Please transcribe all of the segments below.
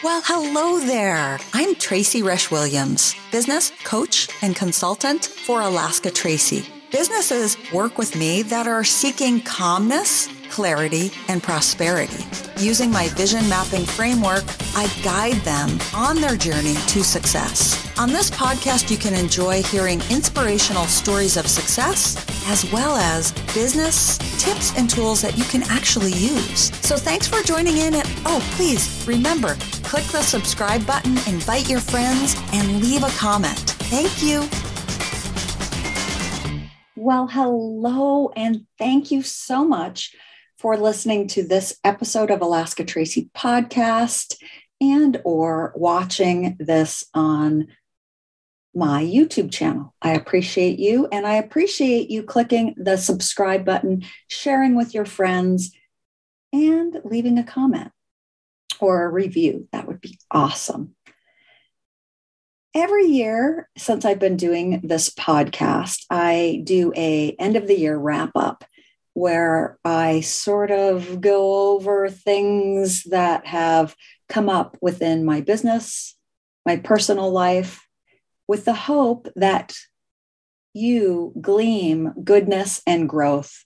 Well, hello there. I'm Tracy Resch Williams, business coach and consultant for Alaska Tracy. Businesses work with me that are seeking calmness, clarity, and prosperity. Using my vision mapping framework, I guide them on their journey to success. On this podcast, you can enjoy hearing inspirational stories of success as well as business tips and tools that you can actually use. So thanks for joining in. And oh, please remember, click the subscribe button, invite your friends, and leave a comment. Thank you. Well, hello, and thank you so much for listening to this episode of Alaska Tracy podcast and or watching this on my YouTube channel. I appreciate you and I appreciate you clicking the subscribe button, sharing with your friends and leaving a comment or a review. That would be awesome. Every year since I've been doing this podcast, I do a end of the year wrap up where I sort of go over things that have come up within my business, my personal life, with the hope that you glean goodness and growth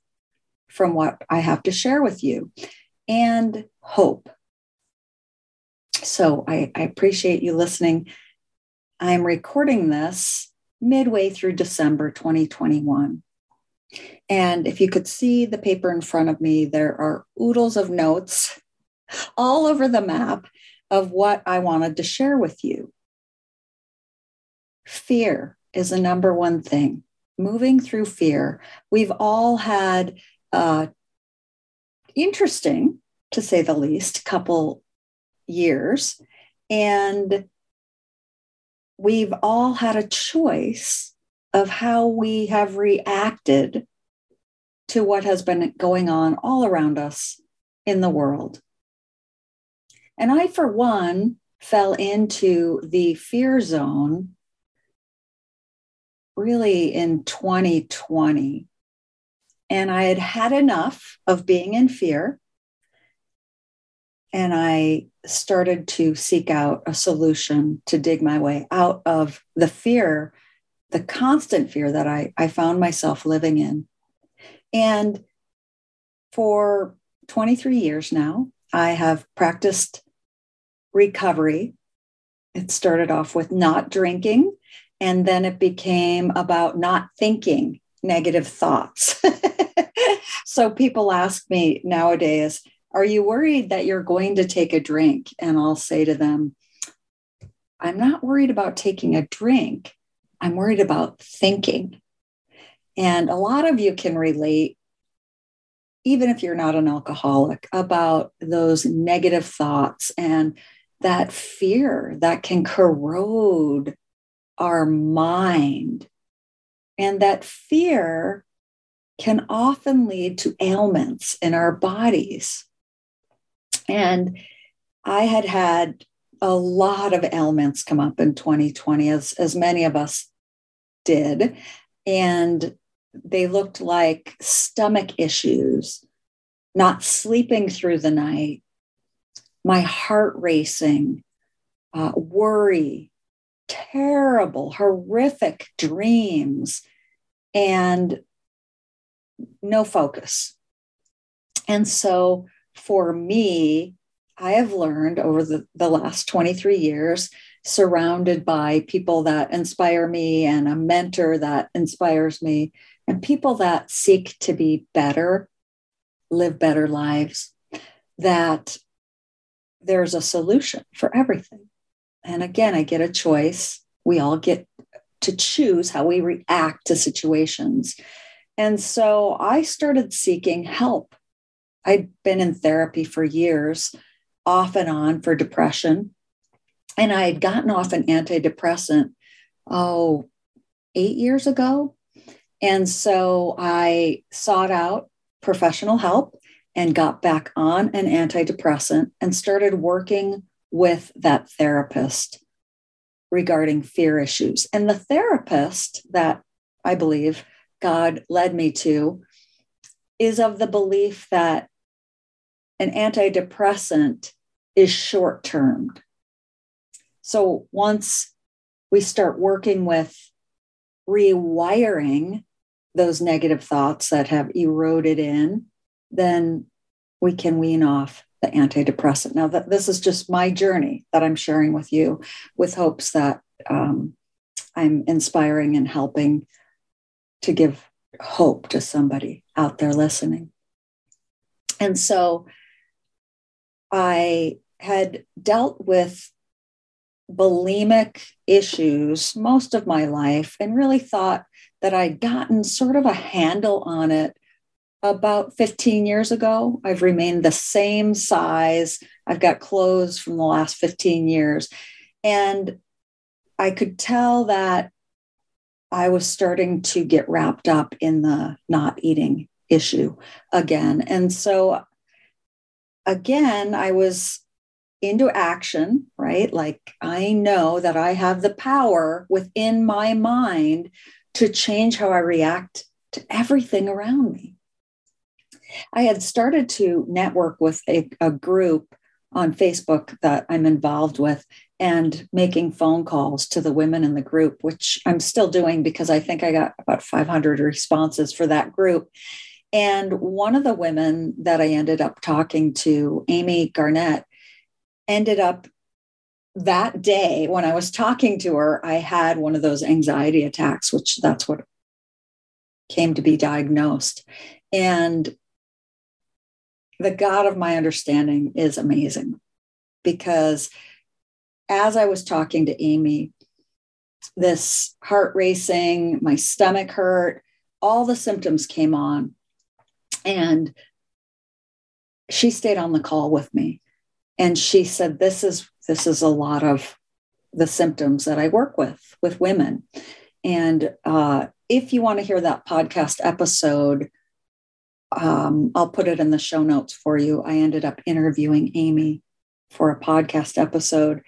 from what I have to share with you and hope. So I, I appreciate you listening. I'm recording this midway through December 2021. And if you could see the paper in front of me, there are oodles of notes all over the map of what I wanted to share with you. Fear is the number one thing. Moving through fear. We've all had uh, interesting, to say the least, couple years. And we've all had a choice of how we have reacted to what has been going on all around us in the world. And I, for one, fell into the fear zone really in 2020. And I had had enough of being in fear. And I started to seek out a solution to dig my way out of the fear the constant fear that I, I found myself living in. And for 23 years now, I have practiced recovery. It started off with not drinking, and then it became about not thinking negative thoughts. so people ask me nowadays, Are you worried that you're going to take a drink? And I'll say to them, I'm not worried about taking a drink. I'm worried about thinking. And a lot of you can relate, even if you're not an alcoholic, about those negative thoughts and that fear that can corrode our mind. And that fear can often lead to ailments in our bodies. And I had had a lot of ailments come up in 2020, as, as many of us did. And they looked like stomach issues, not sleeping through the night, my heart racing, uh, worry, terrible, horrific dreams, and no focus. And so for me, I have learned over the, the last 23 years surrounded by people that inspire me and a mentor that inspires me and people that seek to be better, live better lives, that there's a solution for everything. And again, I get a choice. We all get to choose how we react to situations. And so I started seeking help. I'd been in therapy for years, off and on for depression and I had gotten off an antidepressant, oh, eight years ago. And so I sought out professional help and got back on an antidepressant and started working with that therapist regarding fear issues. And the therapist that I believe God led me to is of the belief that an antidepressant is short term So once we start working with rewiring those negative thoughts that have eroded in, then we can wean off the antidepressant. Now, that this is just my journey that I'm sharing with you, with hopes that um, I'm inspiring and helping to give hope to somebody out there listening. And so I had dealt with bulimic issues most of my life and really thought that I'd gotten sort of a handle on it about 15 years ago. I've remained the same size. I've got clothes from the last 15 years. And I could tell that I was starting to get wrapped up in the not eating issue again. And so, again, I was into action, right? Like I know that I have the power within my mind to change how I react to everything around me. I had started to network with a, a group on Facebook that I'm involved with and making phone calls to the women in the group, which I'm still doing because I think I got about 500 responses for that group. And one of the women that I ended up talking to, Amy Garnett, ended up that day when I was talking to her, I had one of those anxiety attacks, which that's what came to be diagnosed. And the God of my understanding is amazing because as I was talking to Amy, this heart racing, my stomach hurt, all the symptoms came on. And she stayed on the call with me and she said this is this is a lot of the symptoms that i work with with women. And uh, if you want to hear that podcast episode um, i'll put it in the show notes for you. I ended up interviewing amy for a podcast episode.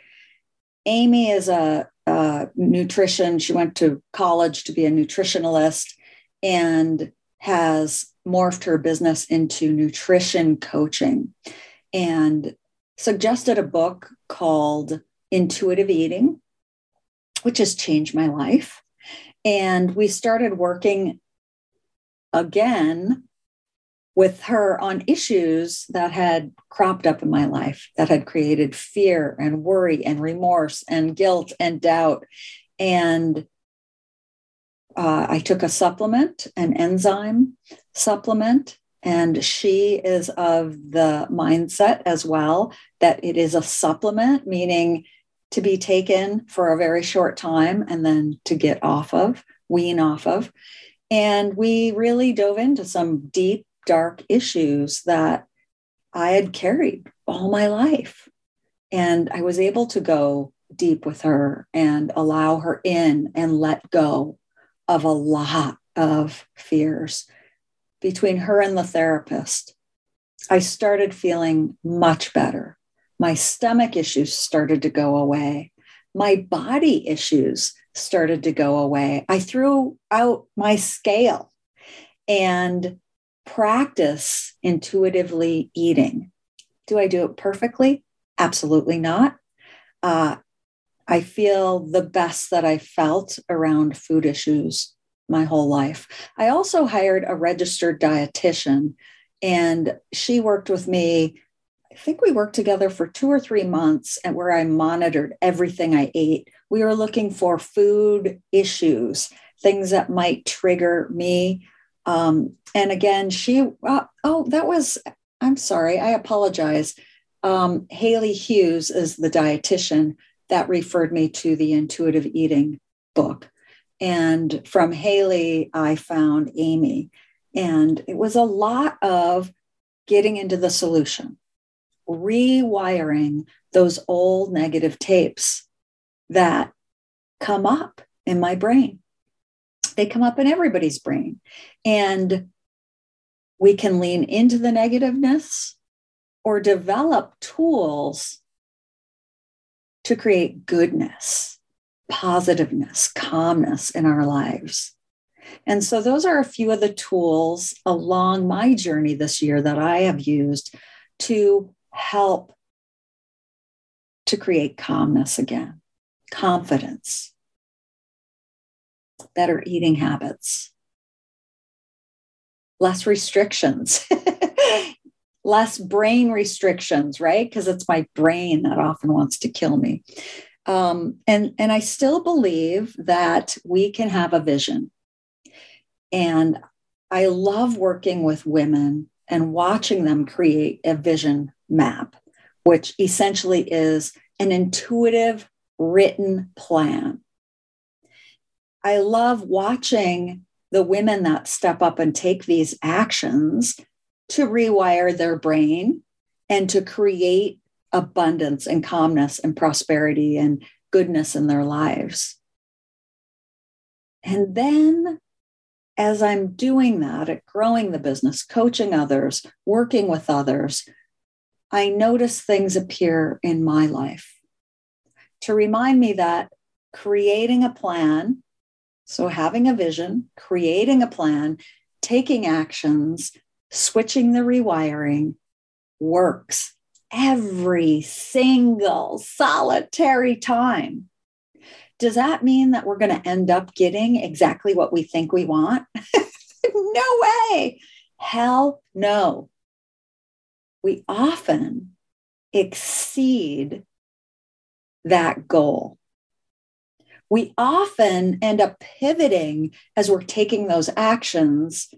Amy is a, a nutrition she went to college to be a nutritionalist and has morphed her business into nutrition coaching. And suggested a book called Intuitive Eating, which has changed my life. And we started working again with her on issues that had cropped up in my life that had created fear and worry and remorse and guilt and doubt. And uh, I took a supplement, an enzyme supplement, and she is of the mindset as well that it is a supplement, meaning to be taken for a very short time and then to get off of, wean off of. And we really dove into some deep, dark issues that I had carried all my life. And I was able to go deep with her and allow her in and let go of a lot of fears between her and the therapist, I started feeling much better. My stomach issues started to go away. My body issues started to go away. I threw out my scale and practice intuitively eating. Do I do it perfectly? Absolutely not. Uh, I feel the best that I felt around food issues my whole life. I also hired a registered dietitian, and she worked with me. I think we worked together for two or three months, and where I monitored everything I ate. We were looking for food issues, things that might trigger me. Um, and again, she, uh, oh, that was, I'm sorry, I apologize. Um, Haley Hughes is the dietitian that referred me to the intuitive eating book. And from Haley, I found Amy. And it was a lot of getting into the solution, rewiring those old negative tapes that come up in my brain. They come up in everybody's brain. And we can lean into the negativeness or develop tools to create goodness positiveness, calmness in our lives. And so, those are a few of the tools along my journey this year that I have used to help to create calmness again. confidence, better eating habits, less restrictions, less brain restrictions, right? Because it's my brain that often wants to kill me. Um, and, and I still believe that we can have a vision. And I love working with women and watching them create a vision map, which essentially is an intuitive written plan. I love watching the women that step up and take these actions to rewire their brain and to create abundance and calmness and prosperity and goodness in their lives. And then, as I'm doing that, at growing the business, coaching others, working with others, I notice things appear in my life to remind me that creating a plan, so having a vision, creating a plan, taking actions, switching the rewiring works every single solitary time. Does that mean that we're going to end up getting exactly what we think we want? no way. Hell no. We often exceed that goal. We often end up pivoting as we're taking those actions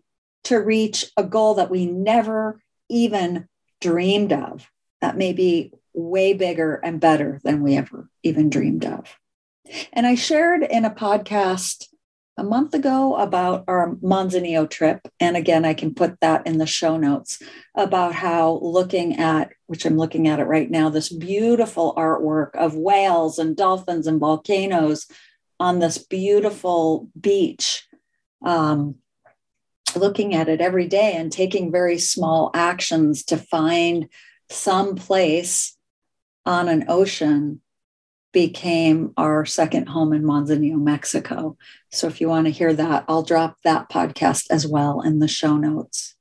to reach a goal that we never even dreamed of, that may be way bigger and better than we ever even dreamed of. And I shared in a podcast a month ago about our Manzanillo trip. And again, I can put that in the show notes about how looking at, which I'm looking at it right now, this beautiful artwork of whales and dolphins and volcanoes on this beautiful beach. Um, looking at it every day and taking very small actions to find some place on an ocean became our second home in Manzanillo, Mexico. So if you want to hear that, I'll drop that podcast as well in the show notes.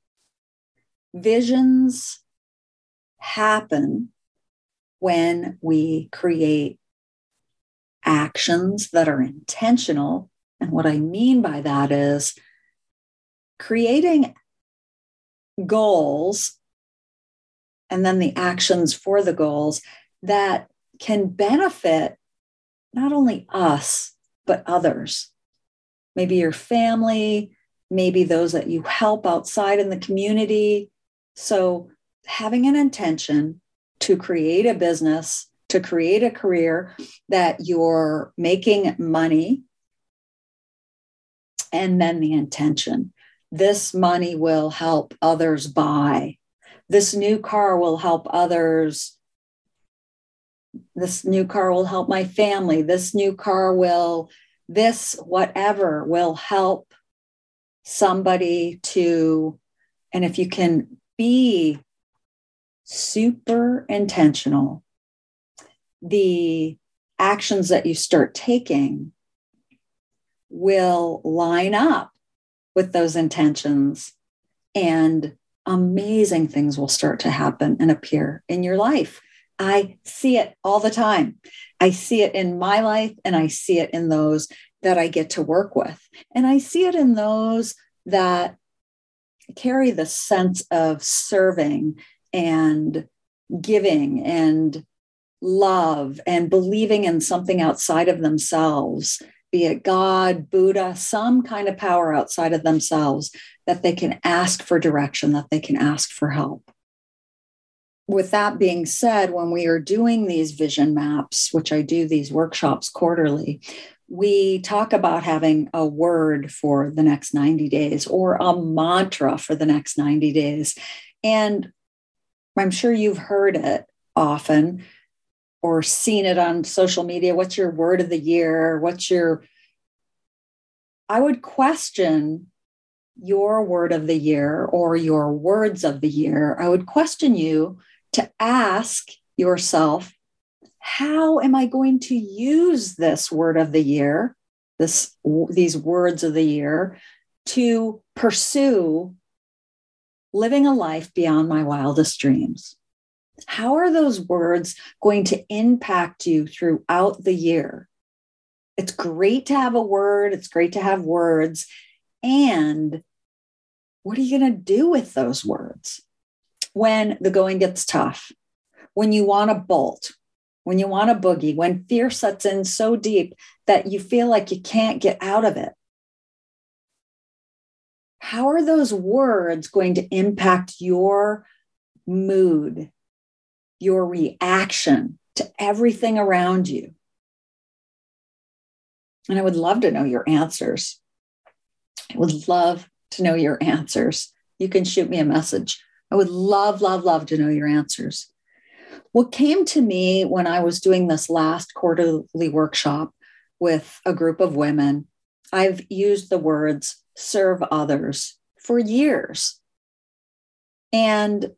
Visions happen when we create actions that are intentional. And what I mean by that is creating goals and then the actions for the goals that can benefit not only us, but others. Maybe your family, maybe those that you help outside in the community. So, having an intention to create a business, to create a career that you're making money, and then the intention. This money will help others buy. This new car will help others. This new car will help my family. This new car will this whatever will help somebody to and if you can be super intentional the actions that you start taking will line up with those intentions and amazing things will start to happen and appear in your life I see it all the time. I see it in my life and I see it in those that I get to work with. And I see it in those that carry the sense of serving and giving and love and believing in something outside of themselves, be it God, Buddha, some kind of power outside of themselves that they can ask for direction, that they can ask for help with that being said, when we are doing these vision maps, which I do these workshops quarterly, we talk about having a word for the next 90 days or a mantra for the next 90 days. And I'm sure you've heard it often or seen it on social media. What's your word of the year? What's your. I would question your word of the year or your words of the year. I would question you to ask yourself, how am I going to use this word of the year, this, these words of the year, to pursue living a life beyond my wildest dreams? How are those words going to impact you throughout the year? it's great to have a word, it's great to have words. And what are you going to do with those words when the going gets tough? When you want to bolt, when you want to boogie, when fear sets in so deep that you feel like you can't get out of it? How are those words going to impact your mood, your reaction to everything around you? And I would love to know your answers. I would love to know your answers. You can shoot me a message. I would love, love, love to know your answers. What came to me when I was doing this last quarterly workshop with a group of women, I've used the words serve others for years. And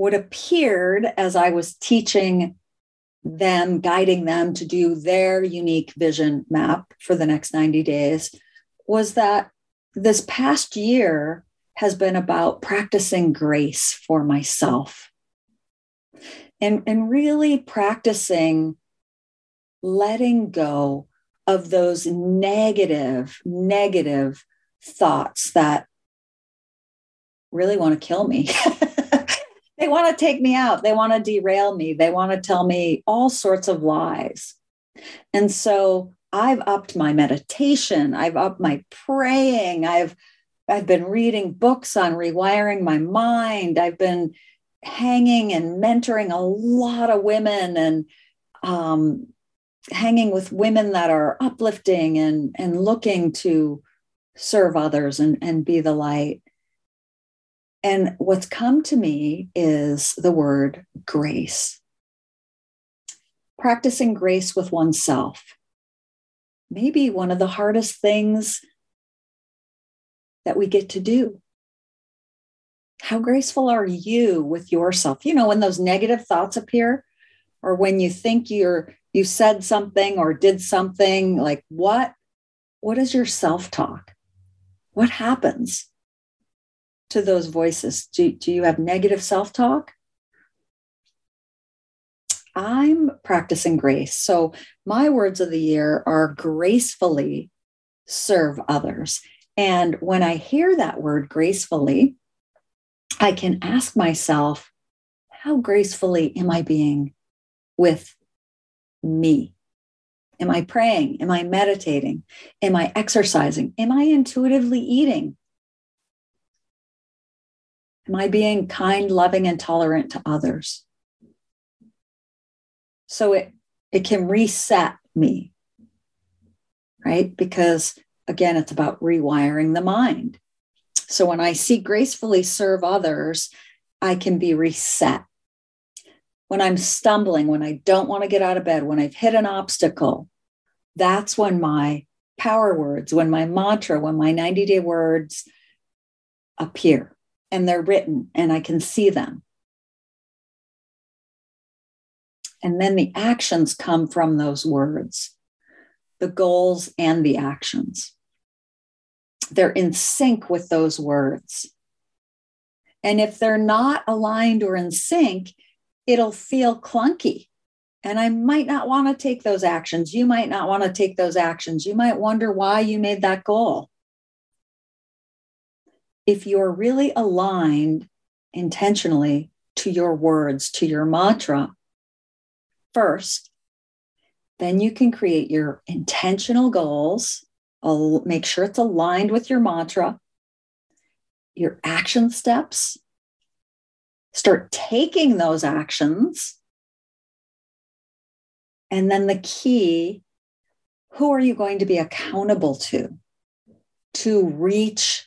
what appeared as I was teaching them, guiding them to do their unique vision map for the next 90 days, was that this past year has been about practicing grace for myself and, and really practicing letting go of those negative, negative thoughts that really want to kill me. they want to take me out. They want to derail me. They want to tell me all sorts of lies. And so I've upped my meditation. I've upped my praying. I've I've been reading books on rewiring my mind. I've been hanging and mentoring a lot of women and um, hanging with women that are uplifting and, and looking to serve others and, and be the light. And what's come to me is the word grace. Practicing grace with oneself. Maybe one of the hardest things that we get to do. How graceful are you with yourself? You know, when those negative thoughts appear, or when you think you're you said something or did something like what what is your self-talk what happens to those voices? Do, do you have negative self talk? I'm practicing grace. So, my words of the year are gracefully serve others. And when I hear that word gracefully, I can ask myself, how gracefully am I being with me? Am I praying? Am I meditating? Am I exercising? Am I intuitively eating? Am I being kind, loving, and tolerant to others? So it, it can reset me, right? Because again, it's about rewiring the mind. So when I see gracefully serve others, I can be reset. When I'm stumbling, when I don't want to get out of bed, when I've hit an obstacle, that's when my power words, when my mantra, when my 90 day words appear and they're written and I can see them. And then the actions come from those words, the goals and the actions. They're in sync with those words. And if they're not aligned or in sync, it'll feel clunky. And I might not want to take those actions. You might not want to take those actions. You might wonder why you made that goal if you're really aligned intentionally to your words, to your mantra first, then you can create your intentional goals. Make sure it's aligned with your mantra, your action steps. Start taking those actions. And then the key who are you going to be accountable to to reach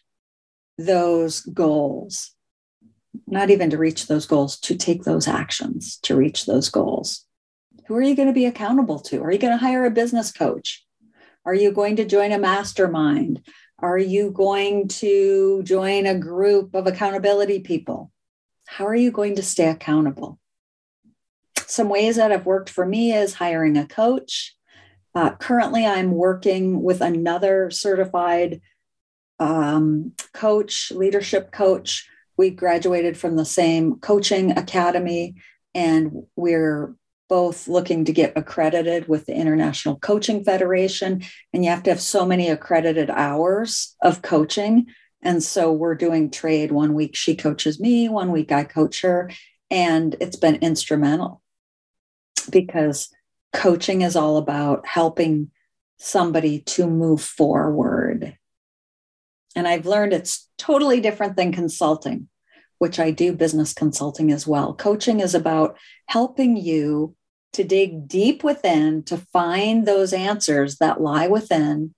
those goals, not even to reach those goals, to take those actions to reach those goals. Who are you going to be accountable to? Are you going to hire a business coach? Are you going to join a mastermind? Are you going to join a group of accountability people? How are you going to stay accountable? Some ways that have worked for me is hiring a coach. Uh, currently, I'm working with another certified um, coach, leadership coach. We graduated from the same coaching academy, and we're both looking to get accredited with the International Coaching Federation, and you have to have so many accredited hours of coaching. And so we're doing trade. One week she coaches me, one week I coach her. And it's been instrumental because coaching is all about helping somebody to move forward. And I've learned it's totally different than consulting, which I do business consulting as well. Coaching is about helping you to dig deep within to find those answers that lie within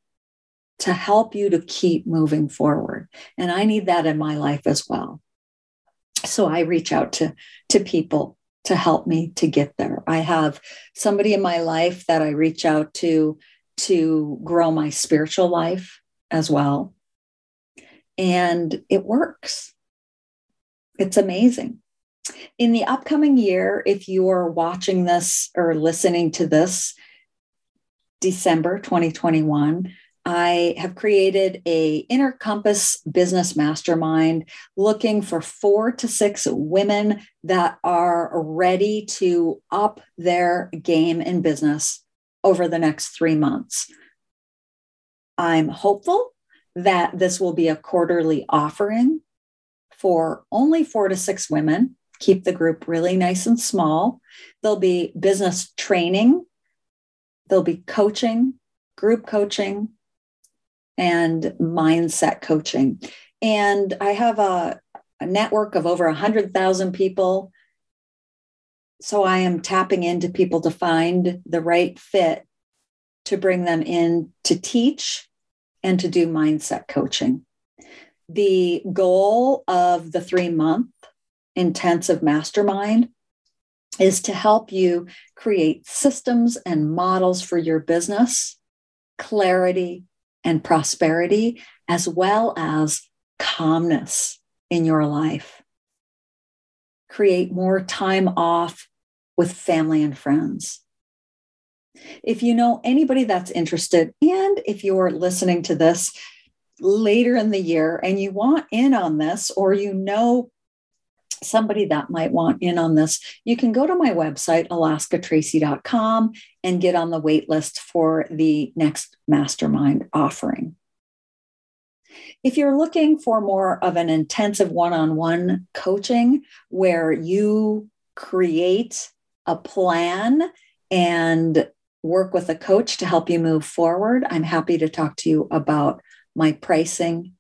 to help you to keep moving forward. And I need that in my life as well. So I reach out to, to people to help me to get there. I have somebody in my life that I reach out to to grow my spiritual life as well. And it works. It's amazing. In the upcoming year, if you are watching this or listening to this, December 2021, I have created a inner compass business mastermind looking for four to six women that are ready to up their game in business over the next three months. I'm hopeful that this will be a quarterly offering for only four to six women. Keep the group really nice and small. There'll be business training, there'll be coaching, group coaching, and mindset coaching. And I have a, a network of over 100,000 people. So I am tapping into people to find the right fit to bring them in to teach and to do mindset coaching. The goal of the three month intensive mastermind is to help you create systems and models for your business, clarity, and prosperity, as well as calmness in your life. Create more time off with family and friends. If you know anybody that's interested, and if you're listening to this later in the year and you want in on this, or you know somebody that might want in on this, you can go to my website, alaskatracy.com, and get on the wait list for the next mastermind offering. If you're looking for more of an intensive one on one coaching where you create a plan and work with a coach to help you move forward, I'm happy to talk to you about my pricing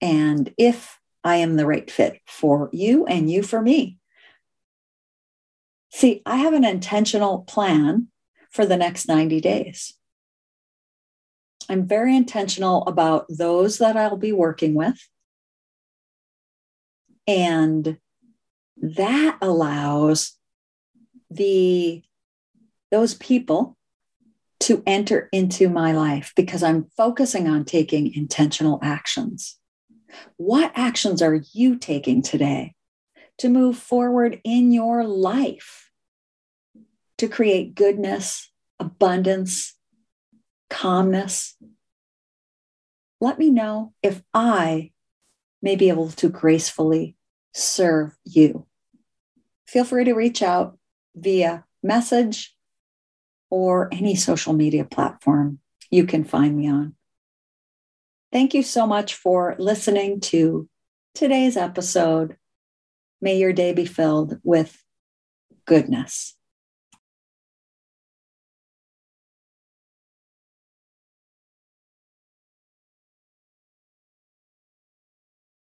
and if I am the right fit for you and you for me. See, I have an intentional plan for the next 90 days. I'm very intentional about those that I'll be working with. And that allows the those people to enter into my life because I'm focusing on taking intentional actions. What actions are you taking today to move forward in your life to create goodness, abundance, calmness? Let me know if I may be able to gracefully serve you. Feel free to reach out via message or any social media platform you can find me on. Thank you so much for listening to today's episode. May your day be filled with goodness.